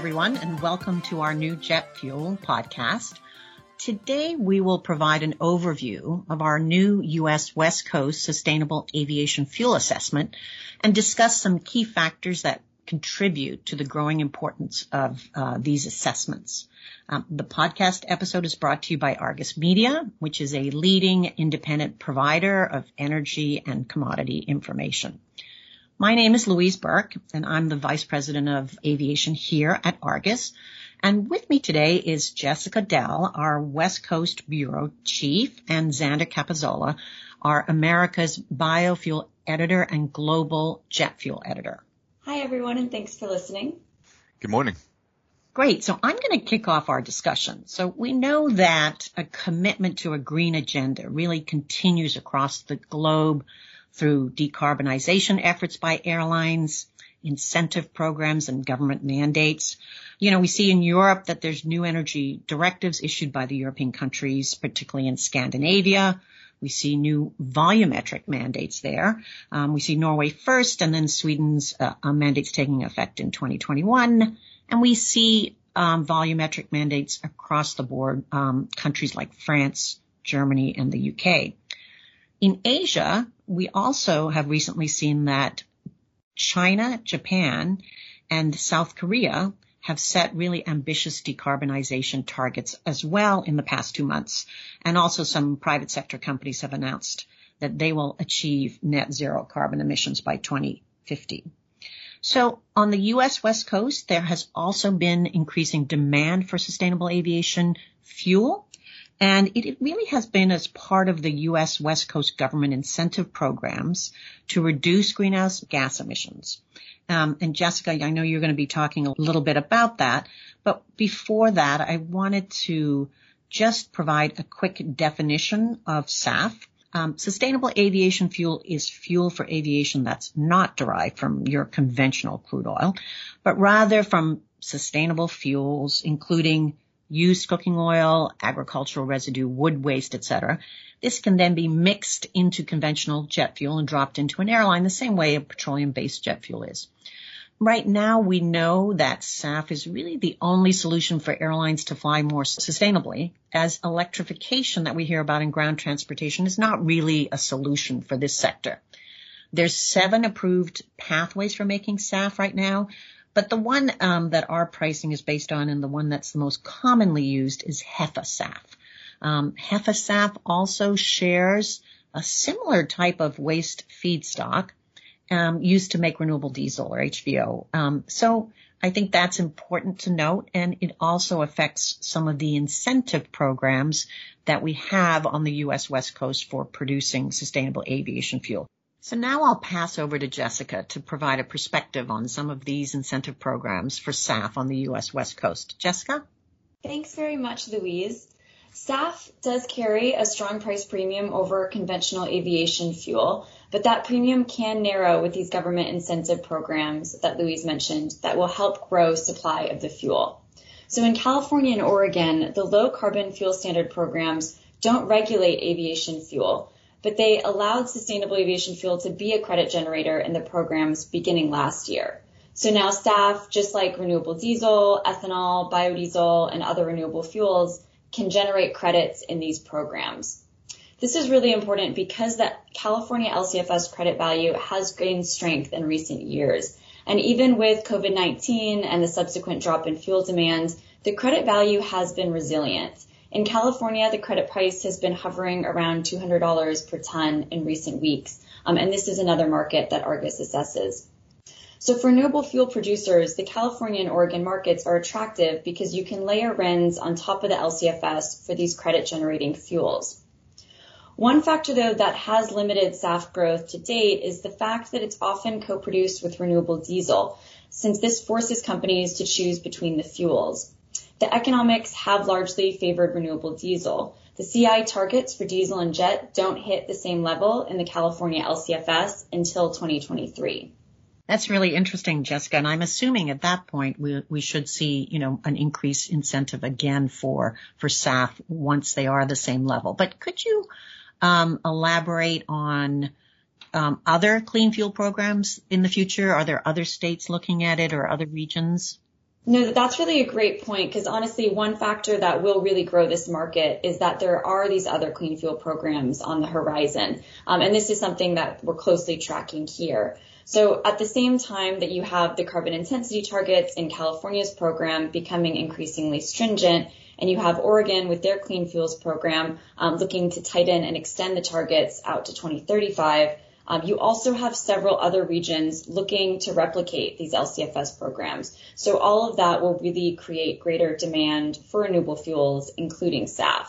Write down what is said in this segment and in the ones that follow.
everyone, and welcome to our new jet fuel podcast. Today, we will provide an overview of our new U.S. West Coast Sustainable Aviation Fuel Assessment and discuss some key factors that contribute to the growing importance of uh, these assessments. Um, the podcast episode is brought to you by Argus Media, which is a leading independent provider of energy and commodity information. My name is Louise Burke, and I'm the Vice President of Aviation here at Argus. And with me today is Jessica Dell, our West Coast Bureau Chief, and Zander Capozzola, our America's Biofuel Editor and Global Jet Fuel Editor. Hi, everyone, and thanks for listening. Good morning. Great. So I'm going to kick off our discussion. So we know that a commitment to a green agenda really continues across the globe through decarbonization efforts by airlines, incentive programs and government mandates. You know, we see in Europe that there's new energy directives issued by the European countries, particularly in Scandinavia. We see new volumetric mandates there. Um, we see Norway first and then Sweden's uh, uh, mandates taking effect in 2021. And we see um, volumetric mandates across the board, um, countries like France, Germany, and the UK. In Asia, we also have recently seen that China, Japan, and South Korea have set really ambitious decarbonization targets as well in the past two months. And also some private sector companies have announced that they will achieve net zero carbon emissions by 2050. So on the U.S. West Coast, there has also been increasing demand for sustainable aviation fuel and it really has been as part of the U.S. West Coast government incentive programs to reduce greenhouse gas emissions. Um, and Jessica, I know you're going to be talking a little bit about that, but before that, I wanted to just provide a quick definition of SAF. Um, sustainable aviation fuel is fuel for aviation that's not derived from your conventional crude oil, but rather from sustainable fuels, including used cooking oil, agricultural residue, wood waste, etc. This can then be mixed into conventional jet fuel and dropped into an airline the same way a petroleum-based jet fuel is. Right now, we know that SAF is really the only solution for airlines to fly more sustainably, as electrification that we hear about in ground transportation is not really a solution for this sector. There's seven approved pathways for making SAF right now, but the one um, that our pricing is based on and the one that's the most commonly used is HEFA SAF. Um, HEFA SAF also shares a similar type of waste feedstock um, used to make renewable diesel or HVO. Um, so I think that's important to note, and it also affects some of the incentive programs that we have on the U.S. West Coast for producing sustainable aviation fuel. So now I'll pass over to Jessica to provide a perspective on some of these incentive programs for SAF on the U.S. West Coast. Jessica? Thanks very much, Louise. SAF does carry a strong price premium over conventional aviation fuel, but that premium can narrow with these government incentive programs that Louise mentioned that will help grow supply of the fuel. So in California and Oregon, the low carbon fuel standard programs don't regulate aviation fuel, but they allowed sustainable aviation fuel to be a credit generator in the programs beginning last year. So now SAF, just like renewable diesel, ethanol, biodiesel, and other renewable fuels, can generate credits in these programs. This is really important because the California LCFS credit value has gained strength in recent years. And even with COVID-19 and the subsequent drop in fuel demand, the credit value has been resilient. In California, the credit price has been hovering around $200 per ton in recent weeks, um, and this is another market that Argus assesses. So for renewable fuel producers, the California and Oregon markets are attractive because you can layer RINs on top of the LCFS for these credit generating fuels. One factor though that has limited SAF growth to date is the fact that it's often co-produced with renewable diesel, since this forces companies to choose between the fuels. The economics have largely favored renewable diesel. The CI targets for diesel and jet don't hit the same level in the California LCFS until 2023. That's really interesting, Jessica. And I'm assuming at that point we, we should see, you know, an increased incentive again for, for SAF once they are the same level. But could you, um, elaborate on, um, other clean fuel programs in the future? Are there other states looking at it or other regions? No, that's really a great point because honestly, one factor that will really grow this market is that there are these other clean fuel programs on the horizon. Um, and this is something that we're closely tracking here. So at the same time that you have the carbon intensity targets in California's program becoming increasingly stringent, and you have Oregon with their clean fuels program um, looking to tighten and extend the targets out to 2035, um, you also have several other regions looking to replicate these LCFS programs. So all of that will really create greater demand for renewable fuels, including SAF.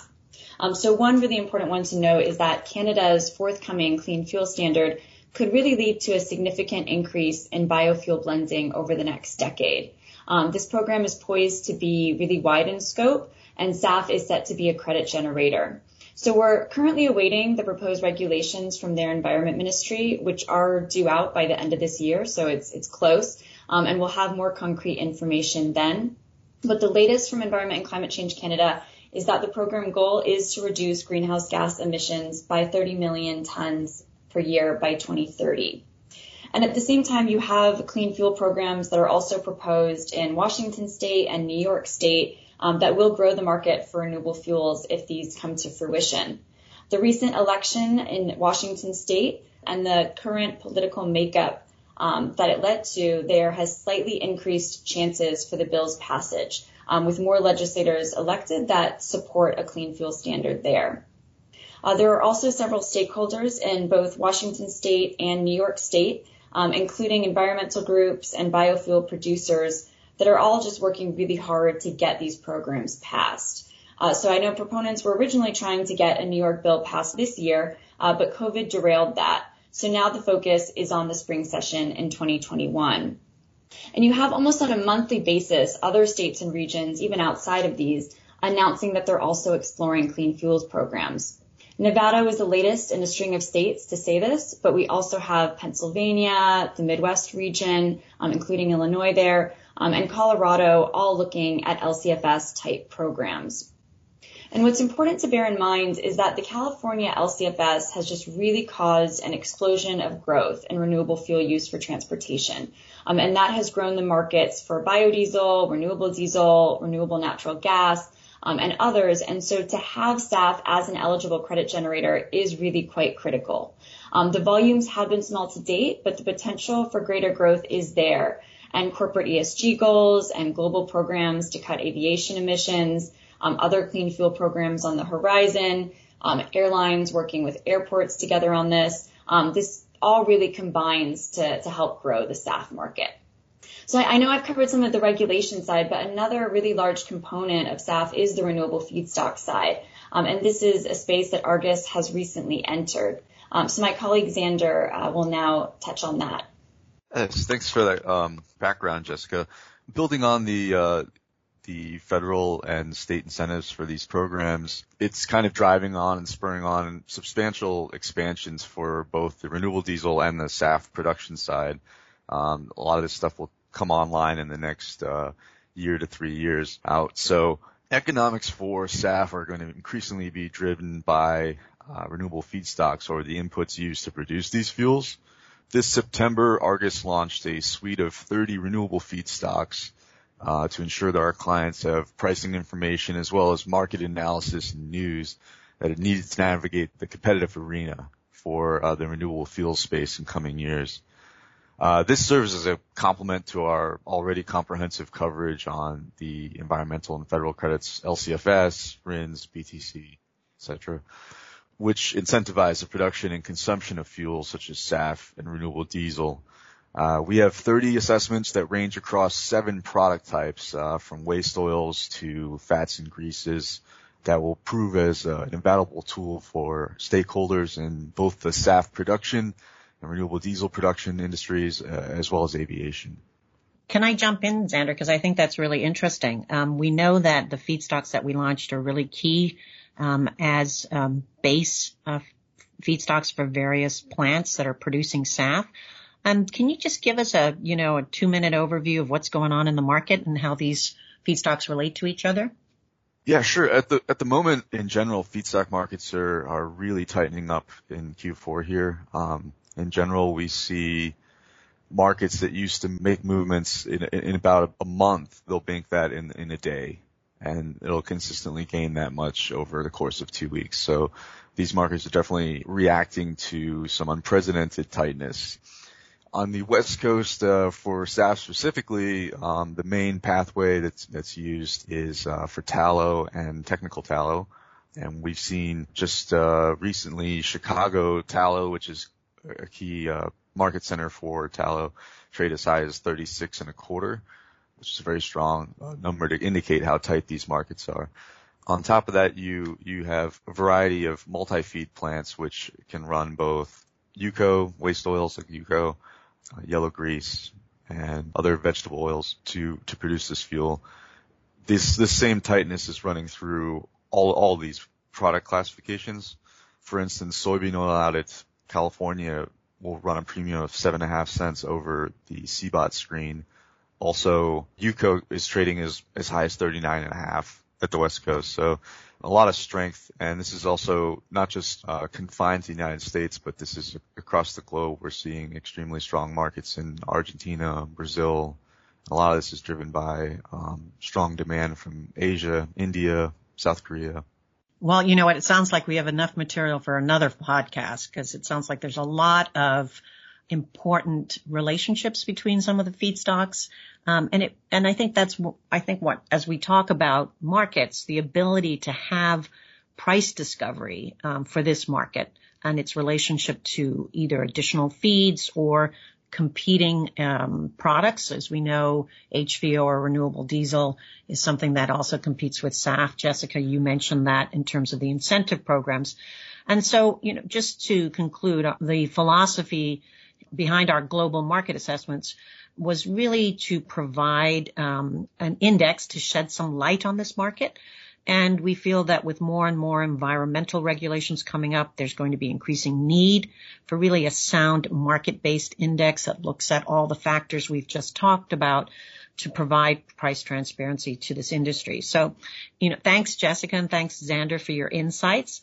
Um, so one really important one to note is that Canada's forthcoming clean fuel standard could really lead to a significant increase in biofuel blending over the next decade. Um, this program is poised to be really wide in scope, and SAF is set to be a credit generator. So we're currently awaiting the proposed regulations from their environment ministry, which are due out by the end of this year. So it's, it's close. Um, and we'll have more concrete information then. But the latest from Environment and Climate Change Canada is that the program goal is to reduce greenhouse gas emissions by 30 million tons per year by 2030. And at the same time, you have clean fuel programs that are also proposed in Washington state and New York state um, that will grow the market for renewable fuels if these come to fruition. The recent election in Washington state and the current political makeup um, that it led to there has slightly increased chances for the bill's passage, um, with more legislators elected that support a clean fuel standard there. Uh, there are also several stakeholders in both Washington state and New York state, um, including environmental groups and biofuel producers that are all just working really hard to get these programs passed. Uh, so I know proponents were originally trying to get a New York bill passed this year, uh, but COVID derailed that. So now the focus is on the spring session in 2021. And you have almost on a monthly basis other states and regions, even outside of these, announcing that they're also exploring clean fuels programs. Nevada was the latest in a string of states to say this, but we also have Pennsylvania, the Midwest region, um, including Illinois there, um, and Colorado all looking at LCFS type programs. And what's important to bear in mind is that the California LCFS has just really caused an explosion of growth in renewable fuel use for transportation. Um, and that has grown the markets for biodiesel, renewable diesel, renewable natural gas, um, and others. And so to have SAF as an eligible credit generator is really quite critical. Um, the volumes have been small to date, but the potential for greater growth is there and corporate ESG goals and global programs to cut aviation emissions, um, other clean fuel programs on the horizon, um, airlines working with airports together on this. Um, this all really combines to, to help grow the SAF market. So I, I know I've covered some of the regulation side, but another really large component of SAF is the renewable feedstock side. Um, and this is a space that Argus has recently entered. Um, so my colleague Zander uh, will now touch on that. Yes, thanks for that um, background, Jessica. Building on the uh, the federal and state incentives for these programs, it's kind of driving on and spurring on substantial expansions for both the renewable diesel and the SAF production side. Um, a lot of this stuff will come online in the next uh, year to three years out. So economics for SAF are going to increasingly be driven by uh, renewable feedstocks or the inputs used to produce these fuels. This September, Argus launched a suite of 30 renewable feedstocks uh, to ensure that our clients have pricing information as well as market analysis and news that it needed to navigate the competitive arena for uh, the renewable fuel space in coming years. Uh, this serves as a complement to our already comprehensive coverage on the environmental and federal credits, LCFS, RINs, BTC, etc which incentivize the production and consumption of fuels such as SAF and renewable diesel. Uh, we have 30 assessments that range across seven product types, uh, from waste oils to fats and greases that will prove as uh, an invaluable tool for stakeholders in both the SAF production and renewable diesel production industries, uh, as well as aviation. Can I jump in, Zander? Because I think that's really interesting. Um, we know that the feedstocks that we launched are really key um, as um, base uh, feedstocks for various plants that are producing SAF. Um, can you just give us a you know a two minute overview of what's going on in the market and how these feedstocks relate to each other? Yeah, sure. At the at the moment, in general, feedstock markets are are really tightening up in Q4 here. Um, in general, we see markets that used to make movements in, in about a month, they'll bank that in, in a day and it'll consistently gain that much over the course of two weeks. So these markets are definitely reacting to some unprecedented tightness. On the West Coast, uh, for SAF specifically, um, the main pathway that's that's used is uh, for tallow and technical tallow, and we've seen just uh, recently Chicago tallow, which is a key uh, market center for tallow, trade as high as 36 and a quarter, which is a very strong uh, number to indicate how tight these markets are. On top of that, you you have a variety of multi-feed plants which can run both UCO, waste oils like UCO, uh, yellow grease, and other vegetable oils to to produce this fuel. This this same tightness is running through all all these product classifications. For instance, soybean oil out at California will run a premium of seven and a half cents over the CBOT screen. Also, UCO is trading as as high as 39 and a half at the West Coast. So a lot of strength. And this is also not just uh, confined to the United States, but this is across the globe. We're seeing extremely strong markets in Argentina, Brazil. A lot of this is driven by um, strong demand from Asia, India, South Korea. Well, you know what? It sounds like we have enough material for another podcast because it sounds like there's a lot of important relationships between some of the feedstocks. Um, and it, and I think that's, I think what, as we talk about markets, the ability to have price discovery, um, for this market and its relationship to either additional feeds or competing um, products. As we know, HVO or renewable diesel is something that also competes with SAF. Jessica, you mentioned that in terms of the incentive programs. And so, you know, just to conclude, uh, the philosophy behind our global market assessments was really to provide um, an index to shed some light on this market. And we feel that with more and more environmental regulations coming up, there's going to be increasing need for really a sound market-based index that looks at all the factors we've just talked about to provide price transparency to this industry. So, you know, thanks Jessica and thanks Zander for your insights.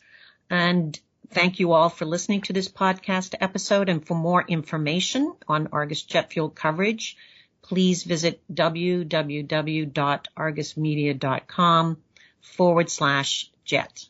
And Thank you all for listening to this podcast episode. And for more information on Argus jet fuel coverage, please visit www.argusmedia.com forward slash jet.